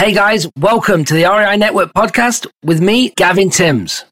Hey guys, welcome to the REI Network podcast with me, Gavin Timms.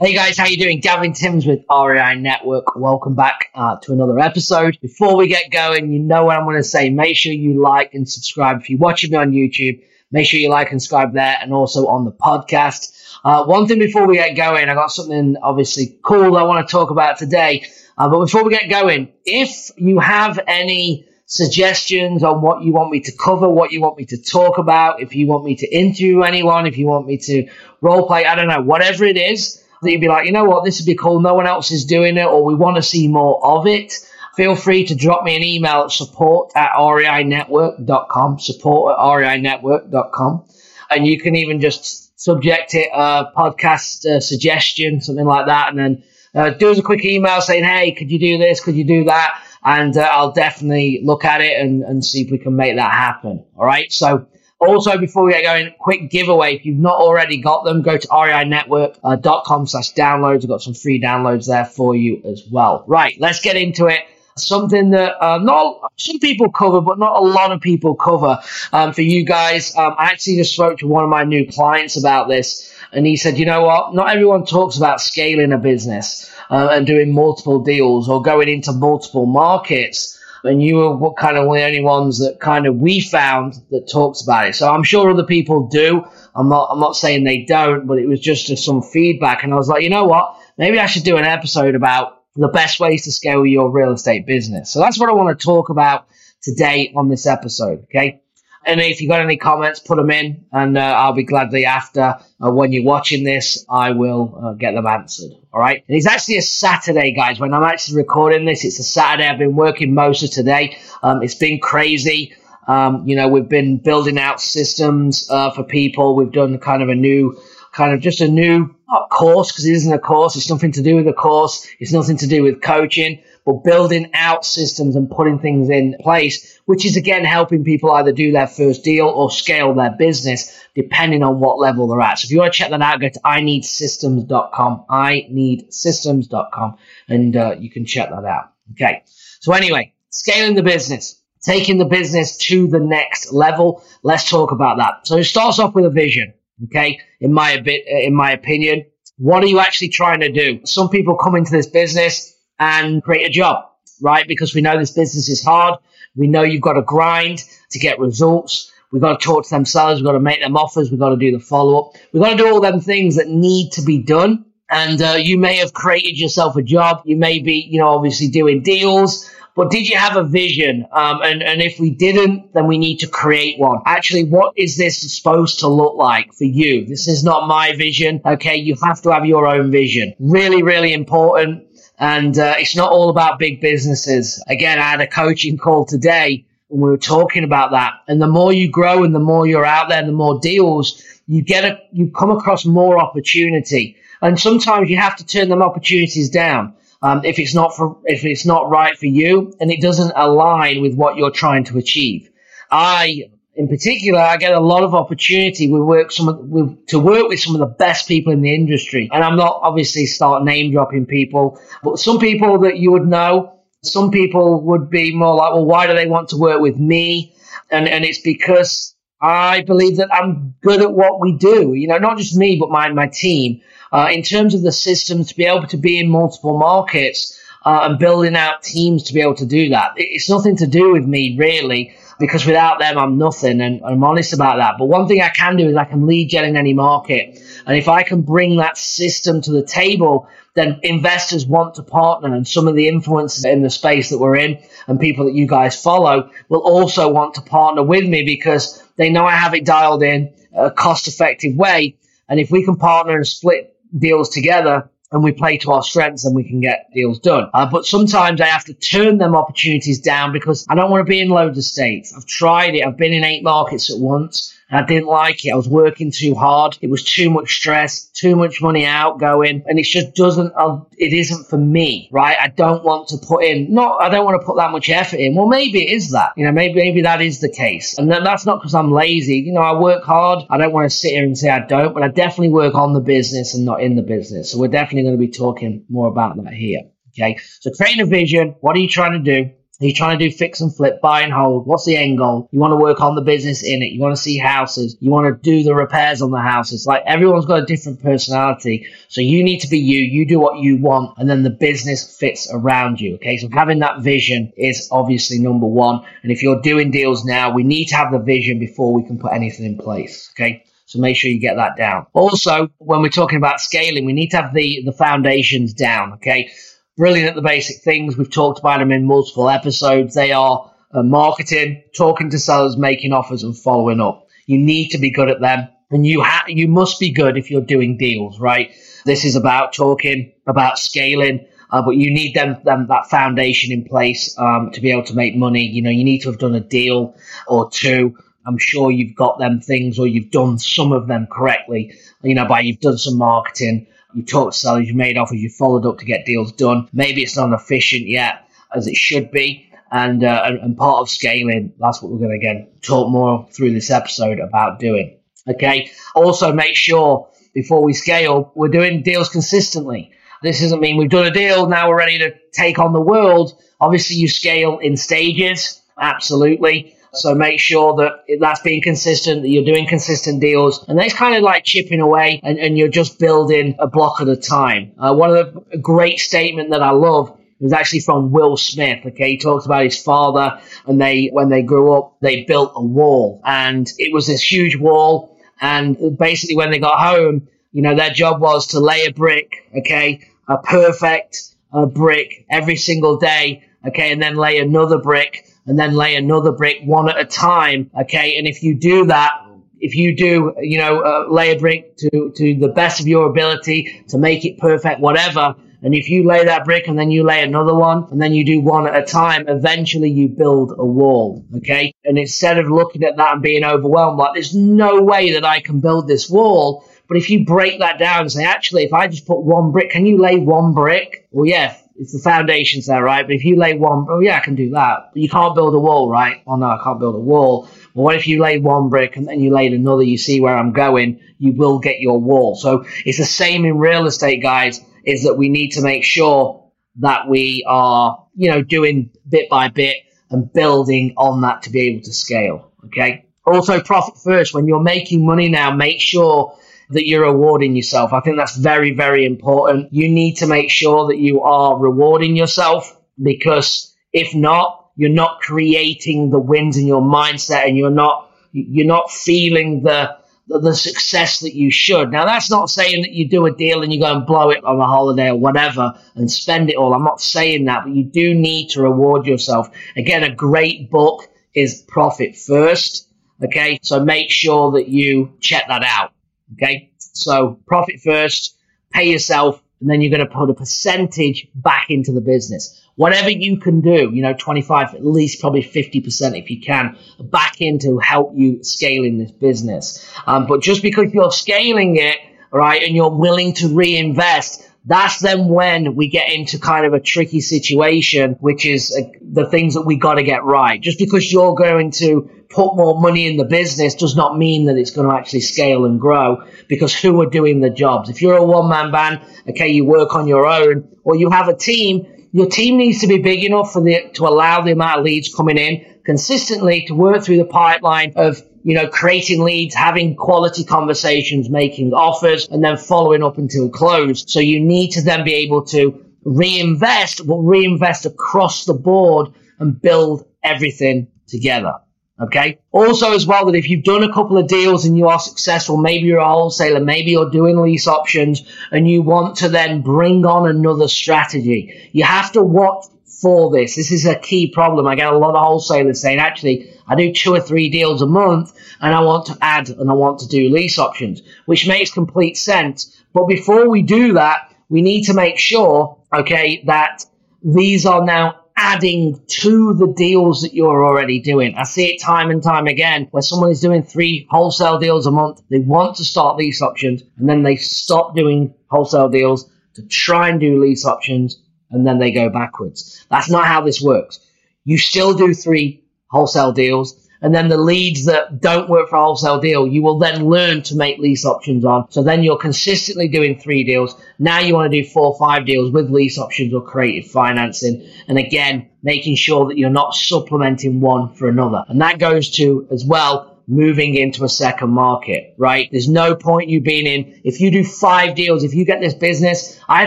Hey guys, how you doing? Gavin Timms with REI Network. Welcome back uh, to another episode. Before we get going, you know what I'm going to say. Make sure you like and subscribe. If you're watching me on YouTube, make sure you like and subscribe there and also on the podcast. Uh, one thing before we get going, I got something obviously cool I want to talk about today. Uh, but before we get going, if you have any suggestions on what you want me to cover, what you want me to talk about, if you want me to interview anyone, if you want me to role play, I don't know, whatever it is, that you'd be like, you know what, this would be cool. No one else is doing it, or we want to see more of it. Feel free to drop me an email at support at reinetwork.com, support at reinetwork.com. And you can even just subject it a podcast uh, suggestion, something like that. And then uh, do us a quick email saying, hey, could you do this? Could you do that? And uh, I'll definitely look at it and, and see if we can make that happen. All right. So, also, before we get going, quick giveaway. If you've not already got them, go to reinetwork.com slash downloads. I've got some free downloads there for you as well. Right, let's get into it. Something that uh, not some people cover, but not a lot of people cover. Um, for you guys, um, I actually just spoke to one of my new clients about this, and he said, you know what? Not everyone talks about scaling a business uh, and doing multiple deals or going into multiple markets and you were kind of one of the only ones that kind of we found that talks about it. So I'm sure other people do. I'm not I'm not saying they don't, but it was just some feedback, and I was like, you know what? Maybe I should do an episode about the best ways to scale your real estate business. So that's what I want to talk about today on this episode. Okay. And if you've got any comments, put them in, and uh, I'll be gladly after uh, when you're watching this, I will uh, get them answered. All right. And it's actually a Saturday, guys. When I'm actually recording this, it's a Saturday. I've been working most of today. Um, it's been crazy. Um, you know, we've been building out systems uh, for people. We've done kind of a new, kind of just a new course because it isn't a course. It's nothing to do with a course. It's nothing to do with coaching but building out systems and putting things in place, which is again helping people either do their first deal or scale their business depending on what level they're at. So if you want to check that out, go to ineedsystems.com, ineedsystems.com, and uh, you can check that out. Okay. So anyway, scaling the business, taking the business to the next level. Let's talk about that. So it starts off with a vision. Okay. In my in my opinion, what are you actually trying to do? Some people come into this business and create a job, right? Because we know this business is hard. We know you've got to grind to get results. We've got to talk to them sellers. We've got to make them offers. We've got to do the follow up. We've got to do all them things that need to be done. And uh, you may have created yourself a job. You may be, you know, obviously doing deals. But did you have a vision? Um, and, and if we didn't, then we need to create one. Actually, what is this supposed to look like for you? This is not my vision. Okay. You have to have your own vision. Really, really important. And uh, it's not all about big businesses. Again, I had a coaching call today and we were talking about that. And the more you grow and the more you're out there, the more deals you get, a, you come across more opportunity. And sometimes you have to turn them opportunities down. Um, if it's not for, if it's not right for you and it doesn't align with what you're trying to achieve. I in particular, I get a lot of opportunity. We work some with, to work with some of the best people in the industry, and I'm not obviously start name dropping people, but some people that you would know. Some people would be more like, well, why do they want to work with me? And and it's because I believe that I'm good at what we do. You know, not just me, but my my team. Uh, in terms of the systems, to be able to be in multiple markets uh, and building out teams to be able to do that, it's nothing to do with me really because without them, I'm nothing. And I'm honest about that. But one thing I can do is I can lead gen in any market. And if I can bring that system to the table, then investors want to partner. And some of the influencers in the space that we're in and people that you guys follow will also want to partner with me because they know I have it dialed in a cost effective way. And if we can partner and split deals together, and we play to our strengths and we can get deals done. Uh, but sometimes I have to turn them opportunities down because I don't want to be in loads of states. I've tried it. I've been in eight markets at once I didn't like it. I was working too hard. It was too much stress, too much money outgoing, and it just doesn't. Uh, it isn't for me, right? I don't want to put in. Not. I don't want to put that much effort in. Well, maybe it is that. You know, maybe maybe that is the case, and that's not because I'm lazy. You know, I work hard. I don't want to sit here and say I don't, but I definitely work on the business and not in the business. So we're definitely going to be talking more about that here. Okay. So creating a vision. What are you trying to do? Are you trying to do fix and flip, buy and hold? What's the end goal? You want to work on the business in it. You want to see houses. You want to do the repairs on the houses. Like everyone's got a different personality. So you need to be you. You do what you want and then the business fits around you. Okay. So having that vision is obviously number one. And if you're doing deals now, we need to have the vision before we can put anything in place. Okay. So make sure you get that down. Also, when we're talking about scaling, we need to have the, the foundations down. Okay brilliant at the basic things. We've talked about them in multiple episodes. They are uh, marketing, talking to sellers, making offers, and following up. You need to be good at them, and you ha- you must be good if you're doing deals, right? This is about talking, about scaling. Uh, but you need them, them that foundation in place um, to be able to make money. You know, you need to have done a deal or two. I'm sure you've got them things, or you've done some of them correctly. You know, by you've done some marketing, you talked to sellers, you made offers, you followed up to get deals done. Maybe it's not efficient yet as it should be. And, uh, and, and part of scaling, that's what we're going to again talk more through this episode about doing. Okay. Also, make sure before we scale, we're doing deals consistently. This doesn't mean we've done a deal, now we're ready to take on the world. Obviously, you scale in stages, absolutely. So make sure that that's being consistent, that you're doing consistent deals. And that's kind of like chipping away and, and you're just building a block at a time. Uh, one of the great statement that I love was actually from Will Smith. Okay, he talks about his father and they, when they grew up, they built a wall and it was this huge wall. And basically when they got home, you know, their job was to lay a brick, okay, a perfect uh, brick every single day, okay, and then lay another brick and then lay another brick one at a time. Okay. And if you do that, if you do, you know, uh, lay a brick to, to the best of your ability to make it perfect, whatever. And if you lay that brick and then you lay another one and then you do one at a time, eventually you build a wall. Okay. And instead of looking at that and being overwhelmed, like there's no way that I can build this wall. But if you break that down and say, actually, if I just put one brick, can you lay one brick? Well, yeah, it's the foundations there, right? But if you lay one, oh yeah, I can do that. But you can't build a wall, right? Oh no, I can't build a wall. Well, what if you lay one brick and then you laid another? You see where I'm going. You will get your wall. So it's the same in real estate, guys. Is that we need to make sure that we are, you know, doing bit by bit and building on that to be able to scale. Okay. Also, profit first. When you're making money now, make sure that you're rewarding yourself. I think that's very, very important. You need to make sure that you are rewarding yourself because if not, you're not creating the wins in your mindset and you're not, you're not feeling the, the success that you should. Now, that's not saying that you do a deal and you go and blow it on a holiday or whatever and spend it all. I'm not saying that, but you do need to reward yourself. Again, a great book is Profit First. Okay. So make sure that you check that out. Okay. So profit first, pay yourself, and then you're going to put a percentage back into the business. Whatever you can do, you know, 25, at least probably 50% if you can, back in to help you scale in this business. Um, but just because you're scaling it, right, and you're willing to reinvest, that's then when we get into kind of a tricky situation, which is uh, the things that we got to get right. Just because you're going to put more money in the business does not mean that it's going to actually scale and grow because who are doing the jobs? If you're a one man band, okay, you work on your own or you have a team, your team needs to be big enough for the, to allow the amount of leads coming in consistently to work through the pipeline of you know, creating leads, having quality conversations, making offers, and then following up until close. So you need to then be able to reinvest, but reinvest across the board and build everything together. Okay. Also, as well, that if you've done a couple of deals and you are successful, maybe you're a wholesaler, maybe you're doing lease options and you want to then bring on another strategy. You have to watch for this. This is a key problem. I get a lot of wholesalers saying, actually, I do two or three deals a month and I want to add and I want to do lease options, which makes complete sense. But before we do that, we need to make sure, okay, that these are now adding to the deals that you're already doing. I see it time and time again where someone is doing three wholesale deals a month. They want to start lease options and then they stop doing wholesale deals to try and do lease options and then they go backwards. That's not how this works. You still do three wholesale deals and then the leads that don't work for a wholesale deal, you will then learn to make lease options on. So then you're consistently doing three deals. Now you want to do four or five deals with lease options or creative financing. And again, making sure that you're not supplementing one for another. And that goes to as well moving into a second market, right? There's no point you being in. If you do five deals, if you get this business, I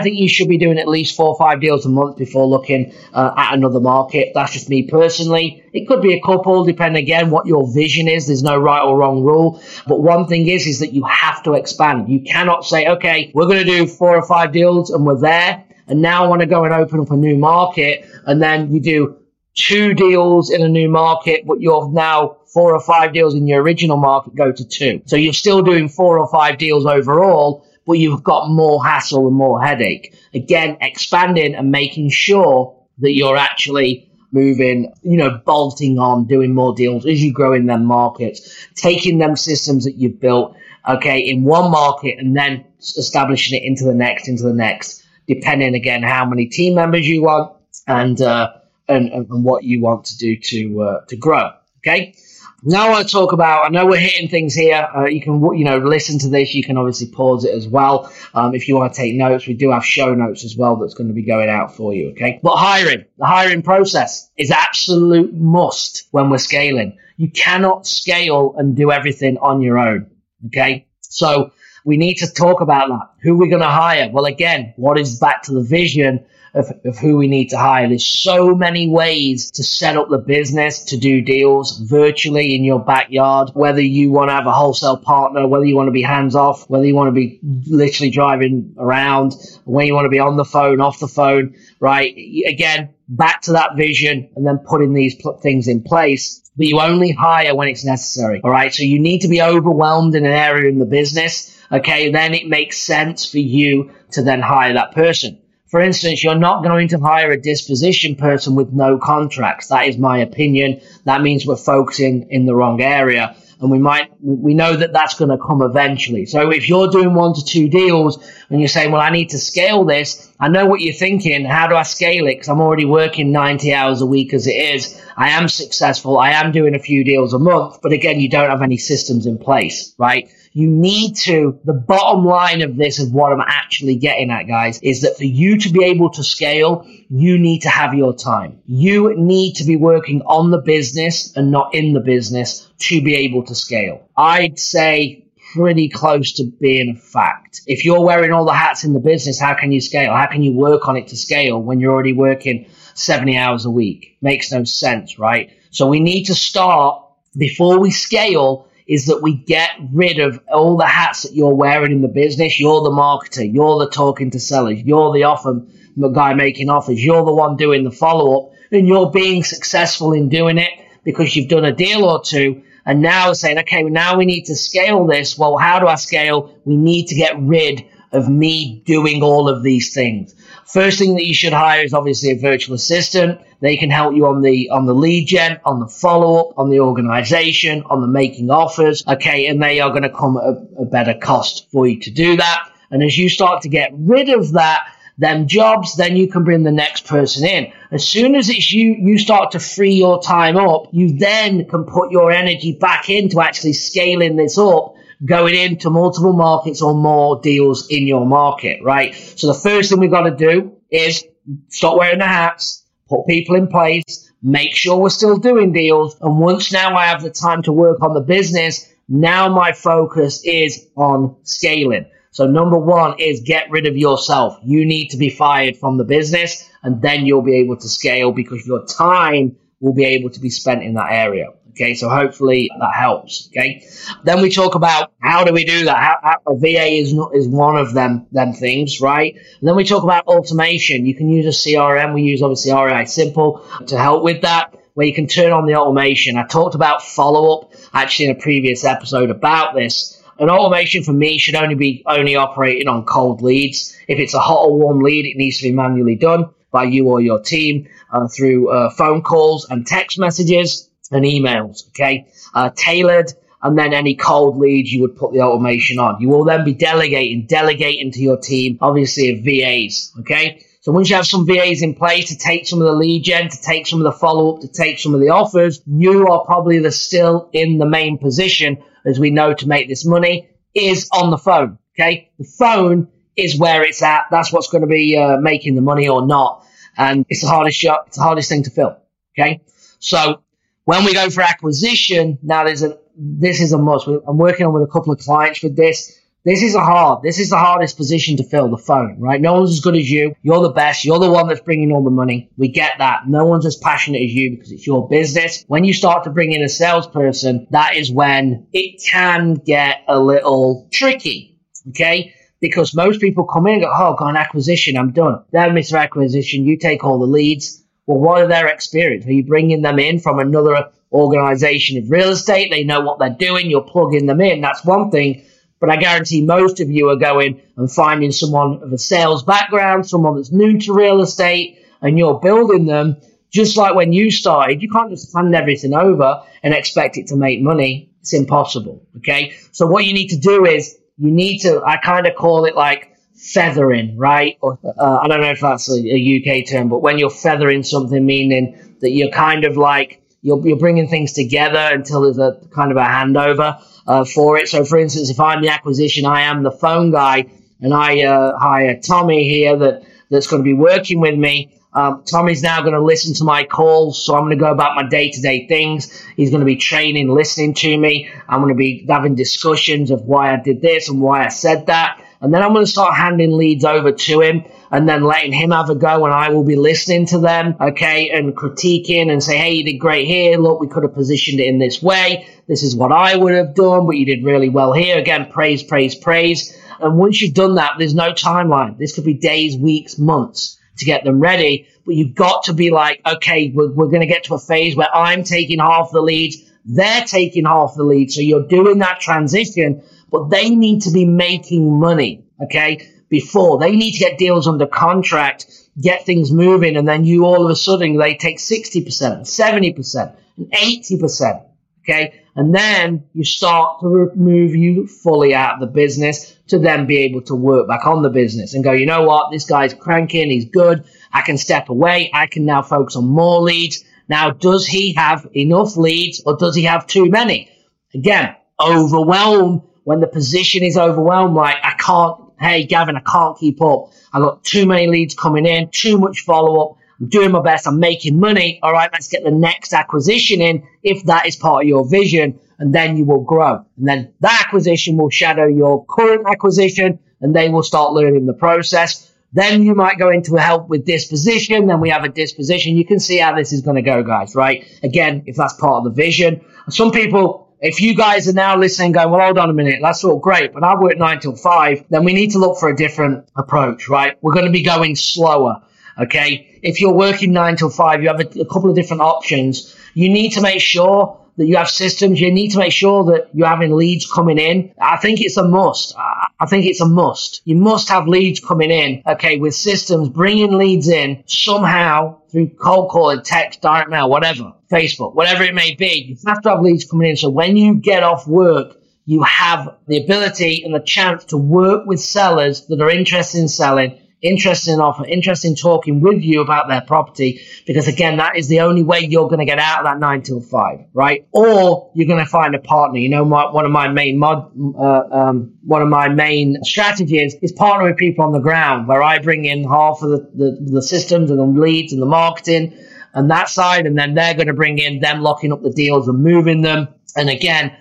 think you should be doing at least four or five deals a month before looking uh, at another market. That's just me personally. It could be a couple, depending again what your vision is. There's no right or wrong rule. But one thing is, is that you have to expand. You cannot say, okay, we're going to do four or five deals and we're there. And now I want to go and open up a new market. And then you do two deals in a new market, but you're now four or five deals in your original market go to two. So you're still doing four or five deals overall, but you've got more hassle and more headache. Again, expanding and making sure that you're actually moving, you know, bolting on, doing more deals as you grow in them markets, taking them systems that you've built, okay, in one market and then establishing it into the next, into the next, depending again how many team members you want and, uh, and, and what you want to do to, uh, to grow. Okay. Now I want to talk about. I know we're hitting things here. Uh, you can, you know, listen to this. You can obviously pause it as well um, if you want to take notes. We do have show notes as well that's going to be going out for you. Okay, but hiring, the hiring process is absolute must when we're scaling. You cannot scale and do everything on your own. Okay, so we need to talk about that. Who are we're going to hire? Well, again, what is back to the vision of, of who we need to hire. There's so many ways to set up the business to do deals virtually in your backyard, whether you want to have a wholesale partner, whether you want to be hands off, whether you want to be literally driving around, when you want to be on the phone, off the phone, right? Again, back to that vision and then putting these pl- things in place. But you only hire when it's necessary. All right. So you need to be overwhelmed in an area in the business. Okay. Then it makes sense for you to then hire that person. For instance, you're not going to hire a disposition person with no contracts. That is my opinion. That means we're focusing in the wrong area. And we might, we know that that's going to come eventually. So if you're doing one to two deals and you're saying, well, I need to scale this, I know what you're thinking. How do I scale it? Because I'm already working 90 hours a week as it is. I am successful. I am doing a few deals a month. But again, you don't have any systems in place, right? You need to, the bottom line of this is what I'm actually getting at, guys, is that for you to be able to scale, you need to have your time. You need to be working on the business and not in the business to be able to scale. I'd say pretty close to being a fact. If you're wearing all the hats in the business, how can you scale? How can you work on it to scale when you're already working 70 hours a week? Makes no sense, right? So we need to start before we scale is that we get rid of all the hats that you're wearing in the business. You're the marketer. You're the talking to sellers. You're the offer the guy making offers. You're the one doing the follow up and you're being successful in doing it because you've done a deal or two. And now saying, okay, now we need to scale this. Well, how do I scale? We need to get rid of me doing all of these things. First thing that you should hire is obviously a virtual assistant. They can help you on the on the lead gen, on the follow up, on the organization, on the making offers. Okay, and they are going to come at a, a better cost for you to do that. And as you start to get rid of that, them jobs, then you can bring the next person in. As soon as it's you, you start to free your time up, you then can put your energy back into actually scaling this up going into multiple markets or more deals in your market, right? So the first thing we've got to do is stop wearing the hats, put people in place, make sure we're still doing deals. And once now I have the time to work on the business, now my focus is on scaling. So number one is get rid of yourself. You need to be fired from the business and then you'll be able to scale because your time will be able to be spent in that area. Okay, so hopefully that helps. Okay, then we talk about how do we do that? How, how, a VA is not is one of them them things, right? And then we talk about automation. You can use a CRM. We use obviously REI Simple to help with that, where you can turn on the automation. I talked about follow up actually in a previous episode about this. An automation for me should only be only operating on cold leads. If it's a hot or warm lead, it needs to be manually done. by you or your team uh, through uh, phone calls and text messages and emails. Okay, uh, tailored. And then any cold leads, you would put the automation on. You will then be delegating, delegating to your team, obviously of VAs. Okay. So once you have some VAs in place to take some of the lead gen, to take some of the follow up, to take some of the offers, you are probably the still in the main position, as we know, to make this money is on the phone. Okay. The phone is where it's at. That's what's going to be uh, making the money or not. And it's the hardest job, It's the hardest thing to fill. Okay. So when we go for acquisition, now there's a, this is a must. I'm working on with a couple of clients with this. This is a hard, this is the hardest position to fill the phone, right? No one's as good as you. You're the best. You're the one that's bringing all the money. We get that. No one's as passionate as you because it's your business. When you start to bring in a salesperson, that is when it can get a little tricky. Okay. Because most people come in and go, Oh, got an acquisition. I'm done. Then, Mr. Acquisition, you take all the leads. Well, what are their experience? Are you bringing them in from another organization of real estate? They know what they're doing. You're plugging them in. That's one thing but I guarantee most of you are going and finding someone of a sales background, someone that's new to real estate, and you're building them. Just like when you started, you can't just hand everything over and expect it to make money. It's impossible. Okay. So what you need to do is you need to, I kind of call it like feathering, right? Or, uh, I don't know if that's a, a UK term, but when you're feathering something, meaning that you're kind of like, you're, you're bringing things together until there's a kind of a handover uh, for it. So, for instance, if I'm the acquisition, I am the phone guy, and I uh, hire Tommy here that that's going to be working with me. Um, Tommy's now going to listen to my calls, so I'm going to go about my day to day things. He's going to be training, listening to me. I'm going to be having discussions of why I did this and why I said that. And then I'm going to start handing leads over to him and then letting him have a go and I will be listening to them, okay, and critiquing and say, hey, you did great here. Look, we could have positioned it in this way. This is what I would have done, but you did really well here. Again, praise, praise, praise. And once you've done that, there's no timeline. This could be days, weeks, months to get them ready. But you've got to be like, okay, we're, we're going to get to a phase where I'm taking half the leads. They're taking half the lead. So you're doing that transition, but they need to be making money. Okay before. They need to get deals under contract, get things moving, and then you all of a sudden they take 60%, 70%, and 80%. Okay. And then you start to remove you fully out of the business to then be able to work back on the business and go, you know what? This guy's cranking. He's good. I can step away. I can now focus on more leads. Now, does he have enough leads or does he have too many? Again, overwhelm when the position is overwhelmed, like I can't hey, Gavin, I can't keep up. I've got too many leads coming in, too much follow up. I'm doing my best. I'm making money. All right, let's get the next acquisition in if that is part of your vision, and then you will grow. And then that acquisition will shadow your current acquisition, and they will start learning the process. Then you might go into help with disposition. Then we have a disposition. You can see how this is going to go, guys, right? Again, if that's part of the vision. Some people if you guys are now listening, going, well, hold on a minute, that's all great, but I work nine till five, then we need to look for a different approach, right? We're going to be going slower. Okay. If you're working nine till five, you have a, a couple of different options. You need to make sure that you have systems. You need to make sure that you're having leads coming in. I think it's a must. I think it's a must. You must have leads coming in. Okay, with systems, bringing leads in somehow through cold calling, text, direct mail, whatever, Facebook, whatever it may be. You have to have leads coming in. So when you get off work, you have the ability and the chance to work with sellers that are interested in selling interested in offer, interested in talking with you about their property, because again, that is the only way you're going to get out of that nine till five, right? Or you're going to find a partner. You know, my, one of my main mod, uh, um, one of my main strategies is partner with people on the ground, where I bring in half of the, the, the systems and the leads and the marketing and that side, and then they're going to bring in them locking up the deals and moving them. And again,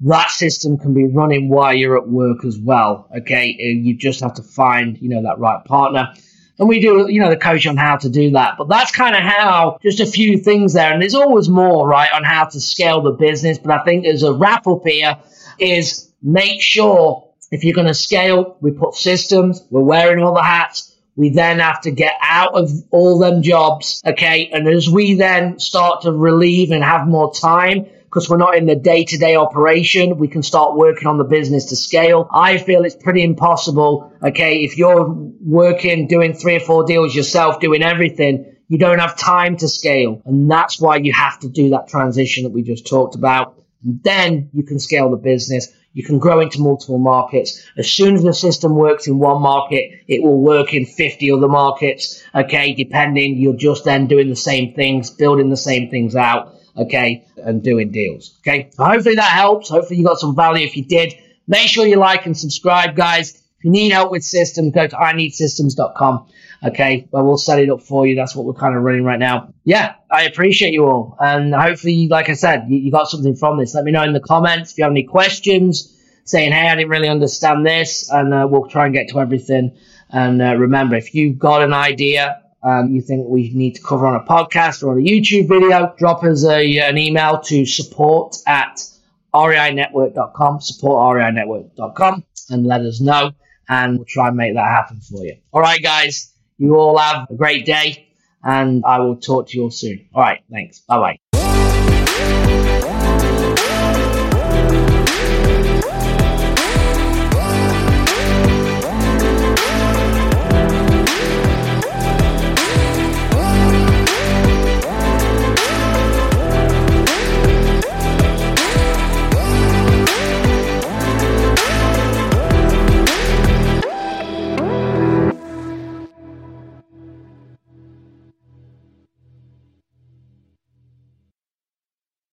that system can be running while you're at work as well. Okay, uh, you just have to find you know that right partner. And we do, you know, the coach on how to do that. But that's kind of how, just a few things there. And there's always more, right, on how to scale the business. But I think as a wrap up here is make sure if you're going to scale, we put systems, we're wearing all the hats. We then have to get out of all them jobs. Okay. And as we then start to relieve and have more time, because we're not in the day to day operation, we can start working on the business to scale. I feel it's pretty impossible. Okay. If you're working, doing three or four deals yourself, doing everything, you don't have time to scale. And that's why you have to do that transition that we just talked about. Then you can scale the business. You can grow into multiple markets. As soon as the system works in one market, it will work in 50 other markets. Okay. Depending, you're just then doing the same things, building the same things out. Okay. And doing deals. Okay. Hopefully that helps. Hopefully you got some value. If you did, make sure you like and subscribe, guys. If you need help with systems, go to ineedsystems.com. Okay, well, we'll set it up for you. That's what we're kind of running right now. Yeah, I appreciate you all. And hopefully, like I said, you, you got something from this. Let me know in the comments if you have any questions, saying, hey, I didn't really understand this. And uh, we'll try and get to everything. And uh, remember, if you've got an idea, um, you think we need to cover on a podcast or on a YouTube video, drop us a, an email to support at reinetwork.com, support reinetwork.com, and let us know. And we'll try and make that happen for you. All right, guys. You all have a great day, and I will talk to you all soon. All right, thanks. Bye bye.